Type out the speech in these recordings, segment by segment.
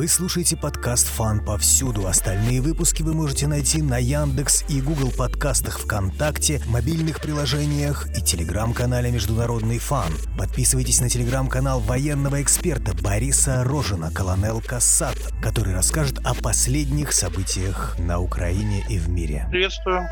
Вы слушаете подкаст «Фан» повсюду. Остальные выпуски вы можете найти на Яндекс и Google подкастах ВКонтакте, мобильных приложениях и телеграм-канале «Международный фан». Подписывайтесь на телеграм-канал военного эксперта Бориса Рожина, колонел Кассат, который расскажет о последних событиях на Украине и в мире. Приветствую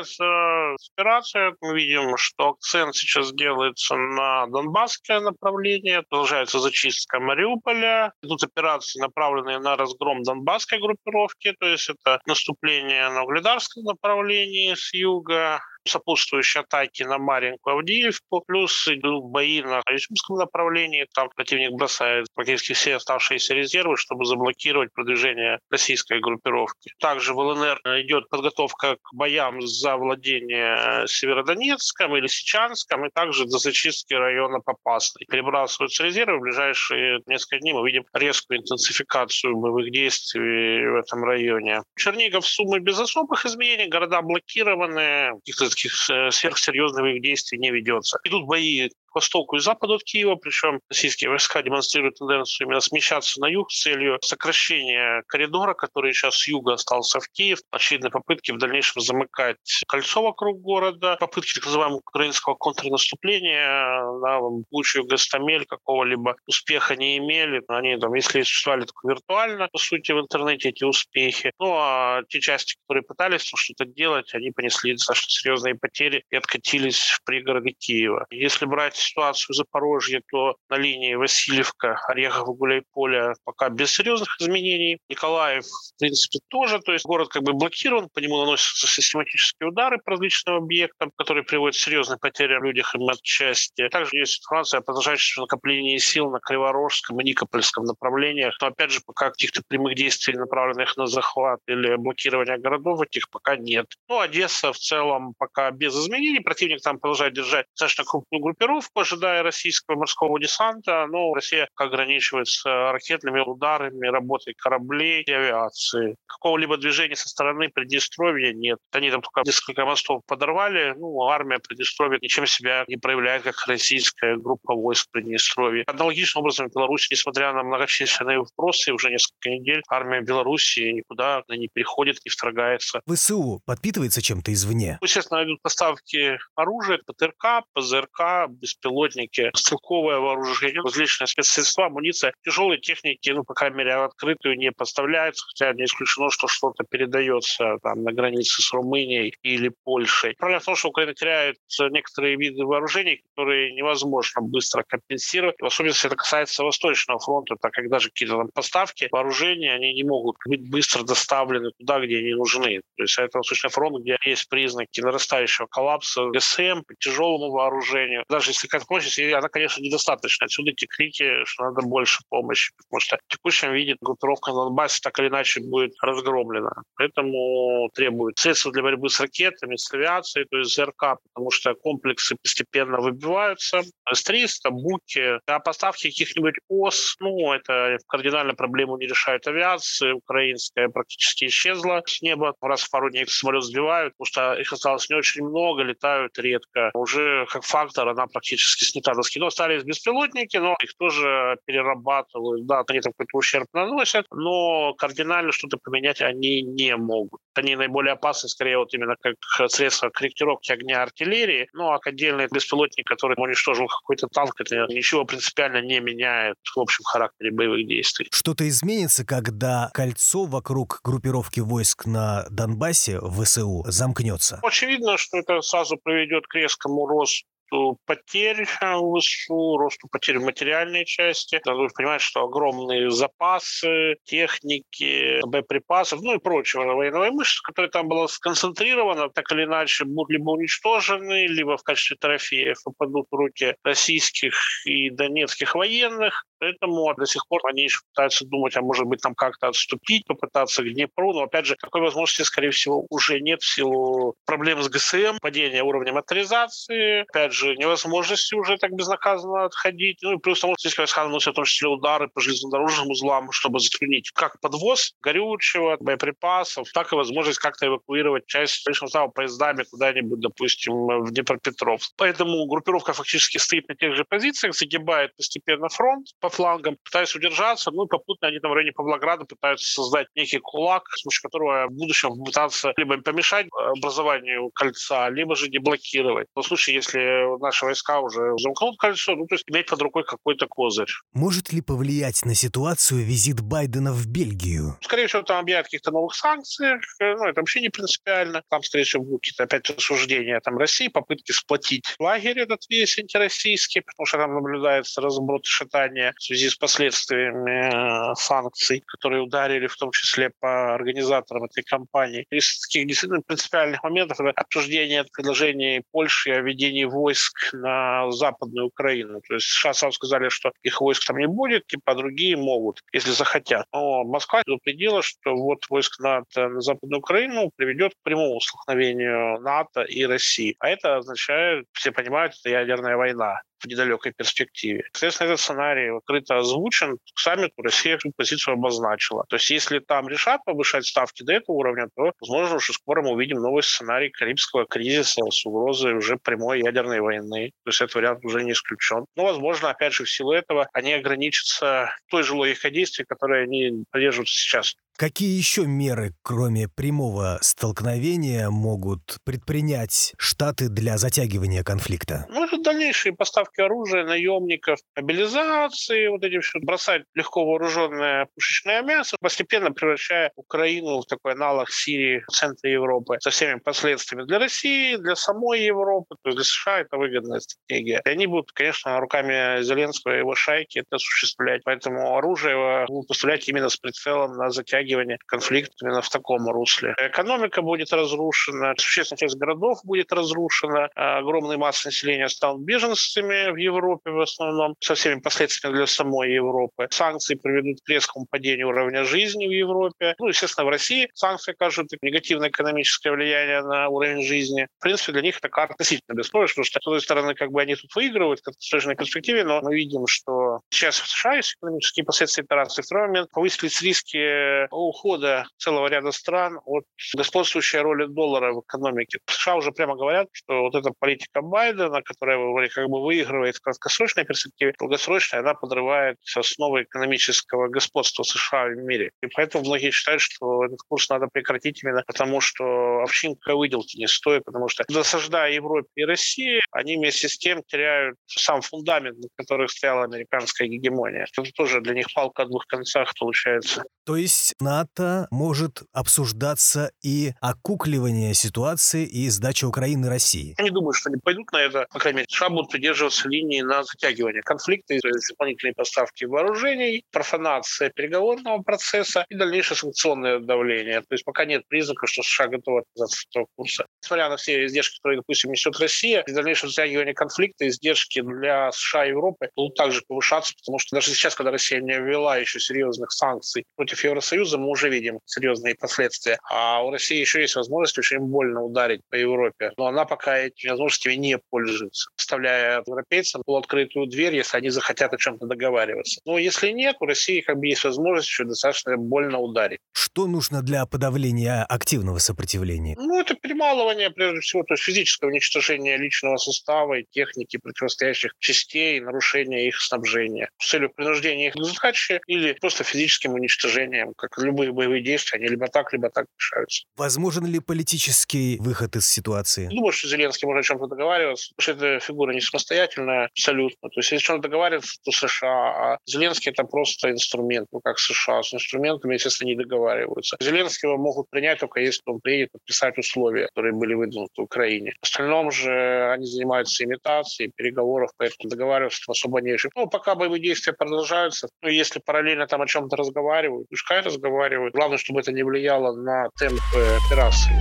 продолжается операция. Мы видим, что акцент сейчас делается на Донбасское направление. Продолжается зачистка Мариуполя. Идут операции, направленные на разгром Донбасской группировки. То есть это наступление на Угледарском направлении с юга, сопутствующие атаки на Маринку, Авдеевку, плюс идут бои на Изюмском направлении, там противник бросает практически все оставшиеся резервы, чтобы заблокировать продвижение российской группировки. Также в ЛНР идет подготовка к боям за владение Северодонецком или Сичанском, и также до зачистки района Попасной. Перебрасываются резервы, в ближайшие несколько дней мы видим резкую интенсификацию боевых действий в этом районе. Чернигов суммы без особых изменений, города блокированы, каких-то таких э, сверхсерьезных действий не ведется. Идут бои востоку и западу от Киева, причем российские войска демонстрируют тенденцию именно смещаться на юг с целью сокращения коридора, который сейчас с юга остался в Киев, очевидно попытки в дальнейшем замыкать кольцо вокруг города, попытки так называемого украинского контрнаступления на случаю Гастамель какого-либо успеха не имели. Они там, если существовали только виртуально, по сути, в интернете эти успехи. Ну, а те части, которые пытались что-то делать, они понесли достаточно серьезные потери и откатились в пригороды Киева. Если брать ситуацию в Запорожье, то на линии Васильевка, Орехов, Гуляйполя пока без серьезных изменений. Николаев, в принципе, тоже. То есть город как бы блокирован, по нему наносятся систематические удары по различным объектам, которые приводят к серьезным потерям в людях и матчасти. Также есть информация о продолжающемся накоплении сил на Криворожском и Никопольском направлениях. Но опять же, пока каких-то прямых действий, направленных на захват или блокирование городов, этих пока нет. Ну, Одесса в целом пока без изменений. Противник там продолжает держать достаточно крупную группировку, ожидая российского морского десанта, но Россия ограничивается ракетными ударами, работой кораблей и авиации. Какого-либо движения со стороны Приднестровья нет. Они там только несколько мостов подорвали, ну, армия Приднестровья ничем себя не проявляет, как российская группа войск Приднестровья. Аналогичным образом в Беларуси, несмотря на многочисленные вопросы, уже несколько недель армия Беларуси никуда не переходит, не вторгается. ВСУ подпитывается чем-то извне? Естественно, идут поставки оружия, ПТРК, ПЗРК, беспилотники, стрелковое вооружение, различные спецсредства, амуниция, тяжелой техники, ну, по крайней мере, в открытую не поставляется, хотя не исключено, что что-то передается там на границе с Румынией или Польшей. Проблема в том, что Украина теряет некоторые виды вооружений, которые невозможно быстро компенсировать. В особенности это касается Восточного фронта, так как даже какие-то там поставки вооружения, они не могут быть быстро доставлены туда, где они нужны. То есть это Восточный фронт, где есть признаки нарастающего коллапса ГСМ по тяжелому вооружению. Даже если какая-то помощь, она, конечно, недостаточна. Отсюда эти крики, что надо больше помощи, потому что в текущем виде группировка на Донбассе так или иначе будет разгромлена. Поэтому требует средства для борьбы с ракетами, с авиацией, то есть ЗРК, потому что комплексы постепенно выбиваются. С-300, Буки, а поставки каких-нибудь ОС, ну, это кардинально проблему не решает авиация украинская, практически исчезла с неба. Раз в пару дней самолет сбивают, потому что их осталось не очень много, летают редко. Уже как фактор она практически снята доски. Но остались беспилотники, но их тоже перерабатывают. Да, они там какой-то ущерб наносят, но кардинально что-то поменять они не могут. Они наиболее опасны, скорее, вот именно как средство корректировки огня артиллерии. Ну, а отдельный беспилотник, который уничтожил какой-то танк, это ничего принципиально не меняет в общем характере боевых действий. Что-то изменится, когда кольцо вокруг группировки войск на Донбассе ВСУ замкнется? Очевидно, что это сразу приведет к резкому росту росту потерь в ВСУ, росту потерь в материальной части. Надо понимать, что огромные запасы техники, боеприпасов, ну и прочего военного имущества, которое там было сконцентрировано, так или иначе будут либо уничтожены, либо в качестве трофеев попадут в руки российских и донецких военных. Поэтому до сих пор они еще пытаются думать, а может быть там как-то отступить, попытаться к Днепру. Но опять же, такой возможности, скорее всего, уже нет в силу проблем с ГСМ, падения уровня моторизации. Опять же, невозможности уже так безнаказанно отходить. Ну и плюс тому, что здесь войска наносят в том числе удары по железнодорожным узлам, чтобы затруднить как подвоз горючего, боеприпасов, так и возможность как-то эвакуировать часть личного состава поездами куда-нибудь, допустим, в Днепропетровск. Поэтому группировка фактически стоит на тех же позициях, загибает постепенно фронт по флангам, пытаясь удержаться, ну и попутно они там в районе Павлограда пытаются создать некий кулак, с помощью которого в будущем пытаться либо помешать образованию кольца, либо же деблокировать. В случае, если наши войска уже замкнут кольцо, ну то есть иметь под рукой какой-то козырь. Может ли повлиять на ситуацию визит Байдена в Бельгию? Скорее всего, там объявят каких-то новых санкций, ну это вообще не принципиально. Там, скорее всего, будут какие-то опять рассуждения там России, попытки сплотить лагерь этот весь антироссийский, потому что там наблюдается разброд и шатание в связи с последствиями э, санкций, которые ударили в том числе по организаторам этой кампании. Из таких действительно принципиальных моментов это обсуждение предложений Польши о введении войск на Западную Украину. То есть США сам сказали, что их войск там не будет, типа другие могут, если захотят. Но Москва предупредила, что вот войск НАТО на Западную Украину приведет к прямому столкновению НАТО и России. А это означает, все понимают, это ядерная война в недалекой перспективе. Соответственно, этот сценарий открыто озвучен. К саммиту Россия эту позицию обозначила. То есть если там решат повышать ставки до этого уровня, то, возможно, уже скоро мы увидим новый сценарий Карибского кризиса с угрозой уже прямой ядерной войны. То есть этот вариант уже не исключен. Но, возможно, опять же, в силу этого они ограничатся той же логикой действий, которой они поддерживают сейчас. Какие еще меры, кроме прямого столкновения, могут предпринять Штаты для затягивания конфликта? Ну, это дальнейшие поставки оружия, наемников, мобилизации, вот эти все, бросать легко вооруженное пушечное мясо, постепенно превращая Украину в такой аналог Сирии в центре Европы со всеми последствиями для России, для самой Европы, то есть для США это выгодная стратегия. И они будут, конечно, руками Зеленского и его шайки это осуществлять. Поэтому оружие будут поставлять именно с прицелом на затягивание затягивания конфликта именно в таком русле. Экономика будет разрушена, существенная часть городов будет разрушена, а огромные массы населения станут беженцами в Европе в основном, со всеми последствиями для самой Европы. Санкции приведут к резкому падению уровня жизни в Европе. Ну, естественно, в России санкции окажут негативное экономическое влияние на уровень жизни. В принципе, для них это карта относительно бесспорная, потому что, с одной стороны, как бы они тут выигрывают в краткосрочной перспективе, но мы видим, что сейчас в США есть экономические последствия операции. Второй момент, повысились риски ухода целого ряда стран от господствующей роли доллара в экономике. США уже прямо говорят, что вот эта политика Байдена, которая как бы выигрывает в краткосрочной перспективе, долгосрочной, она подрывает основы экономического господства США в мире. И поэтому многие считают, что этот курс надо прекратить именно потому, что овчинка выделки не стоит, потому что досаждая Европе и России, они вместе с тем теряют сам фундамент, на котором стояла американская гегемония. Это тоже для них палка о двух концах получается. То есть НАТО может обсуждаться и окукливание ситуации и сдача Украины России? Я не думаю, что они пойдут на это. По крайней мере, США будут придерживаться линии на затягивание конфликта, дополнительные поставки вооружений, профанация переговорного процесса и дальнейшее санкционное давление. То есть пока нет признаков, что США готовы отказаться от этого курса. Несмотря на все издержки, которые, допустим, несет Россия, и дальнейшее затягивание конфликта, издержки для США и Европы будут также повышаться, потому что даже сейчас, когда Россия не ввела еще серьезных санкций против Евросоюза, мы уже видим серьезные последствия. А у России еще есть возможность очень больно ударить по Европе. Но она пока этими возможностями не пользуется, оставляя европейцам полуоткрытую дверь, если они захотят о чем-то договариваться. Но если нет, у России как бы есть возможность еще достаточно больно ударить. Что нужно для подавления активного сопротивления? Ну, это перемалывание, прежде всего, то есть физическое уничтожение личного состава и техники противостоящих частей, нарушение их снабжения с целью принуждения их к сдаче или просто физическим уничтожением, как любые боевые действия, они либо так, либо так решаются. Возможен ли политический выход из ситуации? Думаю, что Зеленский может о чем-то договариваться, потому что эта фигура не самостоятельная абсолютно. То есть если чем-то договариваться, то США, а Зеленский это просто инструмент, ну как США. С инструментами, естественно, не договариваются. Зеленского могут принять только если он приедет подписать условия, которые были выдвинуты в Украине. В остальном же они занимаются имитацией переговоров, поэтому договариваться особо не Ну, пока боевые действия продолжаются, ну, если параллельно там о чем-то разговаривают, пускай разговаривают. Главное, чтобы это не влияло на темп операции.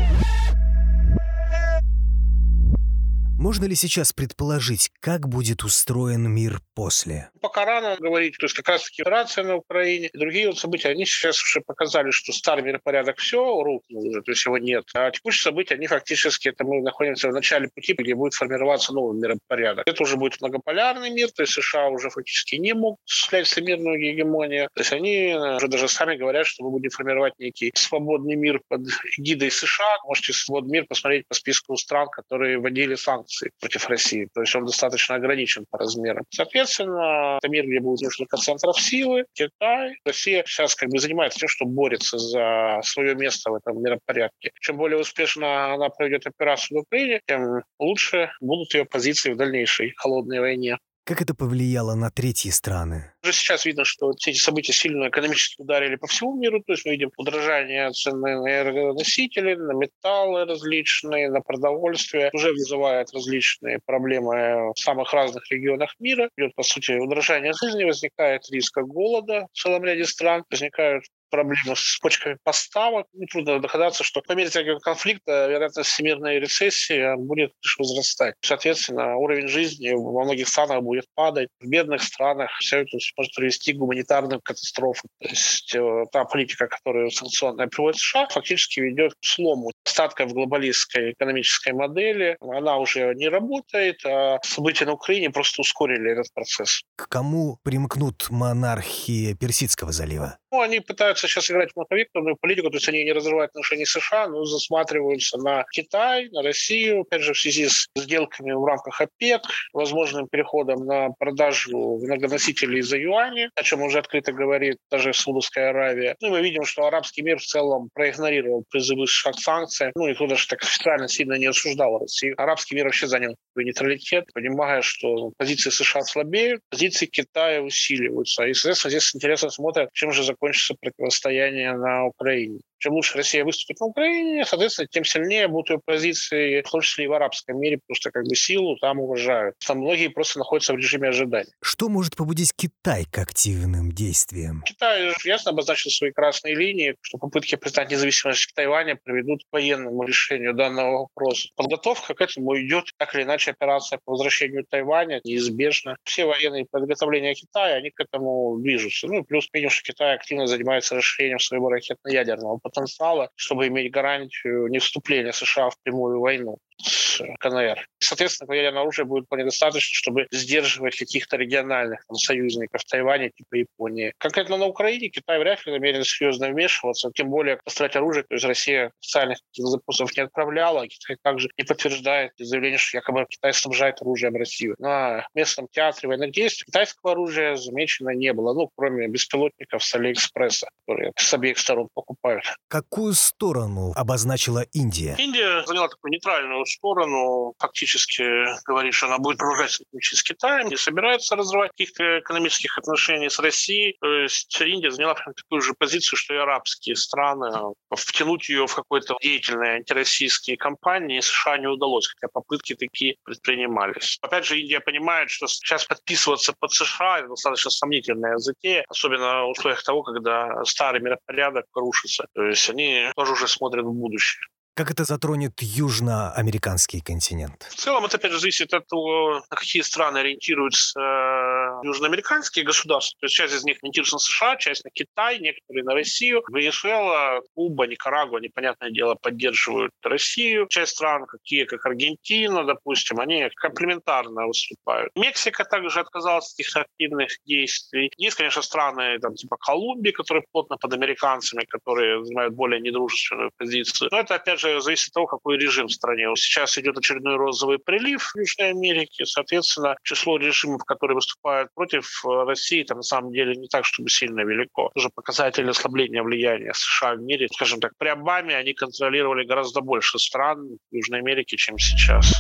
Можно ли сейчас предположить, как будет устроен мир после? Пока рано говорить, то есть как раз-таки операция на Украине и другие вот события, они сейчас уже показали, что старый миропорядок все, рухнул уже, то есть его нет. А текущие события, они фактически, это мы находимся в начале пути, где будет формироваться новый миропорядок. Это уже будет многополярный мир, то есть США уже фактически не могут осуществлять всемирную гегемонию. То есть они уже даже сами говорят, что мы будем формировать некий свободный мир под эгидой США. Можете свободный мир посмотреть по списку стран, которые вводили санкции санкций против России. То есть он достаточно ограничен по размерам. Соответственно, это мир, где будет несколько центров силы, Китай. Россия сейчас как бы занимается тем, что борется за свое место в этом миропорядке. Чем более успешно она проведет операцию в Украине, тем лучше будут ее позиции в дальнейшей холодной войне. Как это повлияло на третьи страны? Уже сейчас видно, что все эти события сильно экономически ударили по всему миру. То есть мы видим удорожание цен на энергоносители, на металлы различные, на продовольствие. Уже вызывает различные проблемы в самых разных регионах мира. Идет, по сути, удорожание жизни, возникает риск голода в целом ряде стран, возникают проблемы с почками поставок. Нетрудно догадаться, что по мере тягивания конфликта вероятность всемирной рецессии будет лишь возрастать. Соответственно, уровень жизни во многих странах будет падать. В бедных странах все это может привести к гуманитарным катастрофам. То есть э, та политика, которую санкционная приводит США, фактически ведет к слому остатков глобалистской экономической модели. Она уже не работает, а события на Украине просто ускорили этот процесс. К кому примкнут монархии Персидского залива? Ну, они пытаются сейчас играть в многовекторную политику, то есть они не разрывают отношения с США, но засматриваются на Китай, на Россию, опять же, в связи с сделками в рамках ОПЕК, возможным переходом на продажу энергоносителей за юани, о чем уже открыто говорит даже Саудовская Аравия. Ну, мы видим, что арабский мир в целом проигнорировал призывы США к санкциям, ну, никто даже так официально сильно не осуждал Россию. Арабский мир вообще занял нейтралитет, понимая, что позиции США слабеют, позиции Китая усиливаются. И, соответственно, здесь интересно смотрят, чем же закончится противостояние на Украине. Чем лучше Россия выступит на Украине, соответственно, тем сильнее будут ее позиции, в том числе и в арабском мире, просто как бы силу там уважают. Там многие просто находятся в режиме ожидания. Что может побудить Китай к активным действиям? Китай ясно обозначил свои красные линии, что попытки признать независимость Тайваня приведут к военному решению данного вопроса. Подготовка к этому идет, так или иначе операция по возвращению Тайваня неизбежна. Все военные подготовления Китая, они к этому движутся. Ну и плюс видим, что Китай активно занимается расширением своего ракетно-ядерного потенциала, чтобы иметь гарантию не вступления США в прямую войну с КНР. Соответственно, военное оружие будет вполне достаточно, чтобы сдерживать каких-то региональных там, союзников Тайваня, типа Японии. Конкретно на Украине Китай вряд ли намерен серьезно вмешиваться, тем более поставлять оружие, то есть Россия официальных запусков не отправляла, а Китай также не подтверждает заявление, что якобы Китай снабжает оружием Россию. На местном театре военных действий китайского оружия замечено не было, ну, кроме беспилотников с Алиэкспресса, которые с обеих сторон покупают. Какую сторону обозначила Индия? Индия заняла такую нейтральную сторону, фактически говорит, что она будет продолжать сотрудничать с Китаем, не собирается разрывать каких-то экономических отношений с Россией. То есть Индия заняла такую же позицию, что и арабские страны. Втянуть ее в какой-то деятельные антироссийские кампании США не удалось, хотя попытки такие предпринимались. Опять же, Индия понимает, что сейчас подписываться под США – это достаточно сомнительная затея, особенно в условиях того, когда старый миропорядок рушится. То есть они тоже уже смотрят в будущее. Как это затронет южноамериканский континент? В целом это, опять же, зависит от того, на какие страны ориентируются э, южноамериканские государства. То есть часть из них ориентируется на США, часть на Китай, некоторые на Россию. Венесуэла, Куба, Никарагуа, непонятное дело, поддерживают Россию. Часть стран, какие как Аргентина, допустим, они комплементарно выступают. Мексика также отказалась от этих активных действий. Есть, конечно, страны там, типа Колумбии, которые плотно под американцами, которые занимают более недружественную позицию. Но это, опять же, зависит от того, какой режим в стране. Сейчас идет очередной розовый прилив в Южной Америке. Соответственно, число режимов, которые выступают против э, России, там на самом деле не так, чтобы сильно велико. Тоже показатель ослабления влияния США в мире. Скажем так, при Обаме они контролировали гораздо больше стран Южной Америке, чем сейчас.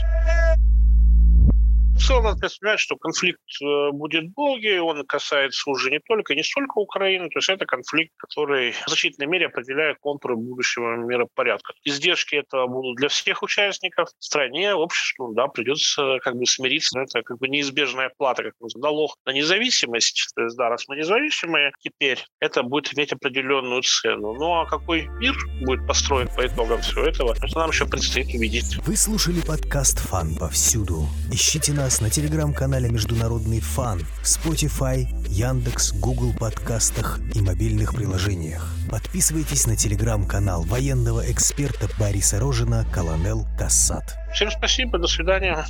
В целом надо представлять, что конфликт э, будет долгий, он касается уже не только, не столько Украины, то есть это конфликт, который в значительной мере определяет контуры будущего миропорядка. Издержки этого будут для всех участников, стране, обществу, да, придется как бы смириться, это как бы неизбежная плата, как мы налог на независимость, то есть, да, раз мы независимые, теперь это будет иметь определенную цену. Ну а какой мир будет построен по итогам всего этого, это нам еще предстоит увидеть. Вы слушали подкаст «Фан повсюду». Ищите нас на телеграм-канале «Международный фан», Spotify, Яндекс, Google подкастах и мобильных приложениях. Подписывайтесь на телеграм-канал военного эксперта Бориса Рожина «Колонел Кассат». Всем спасибо, до свидания.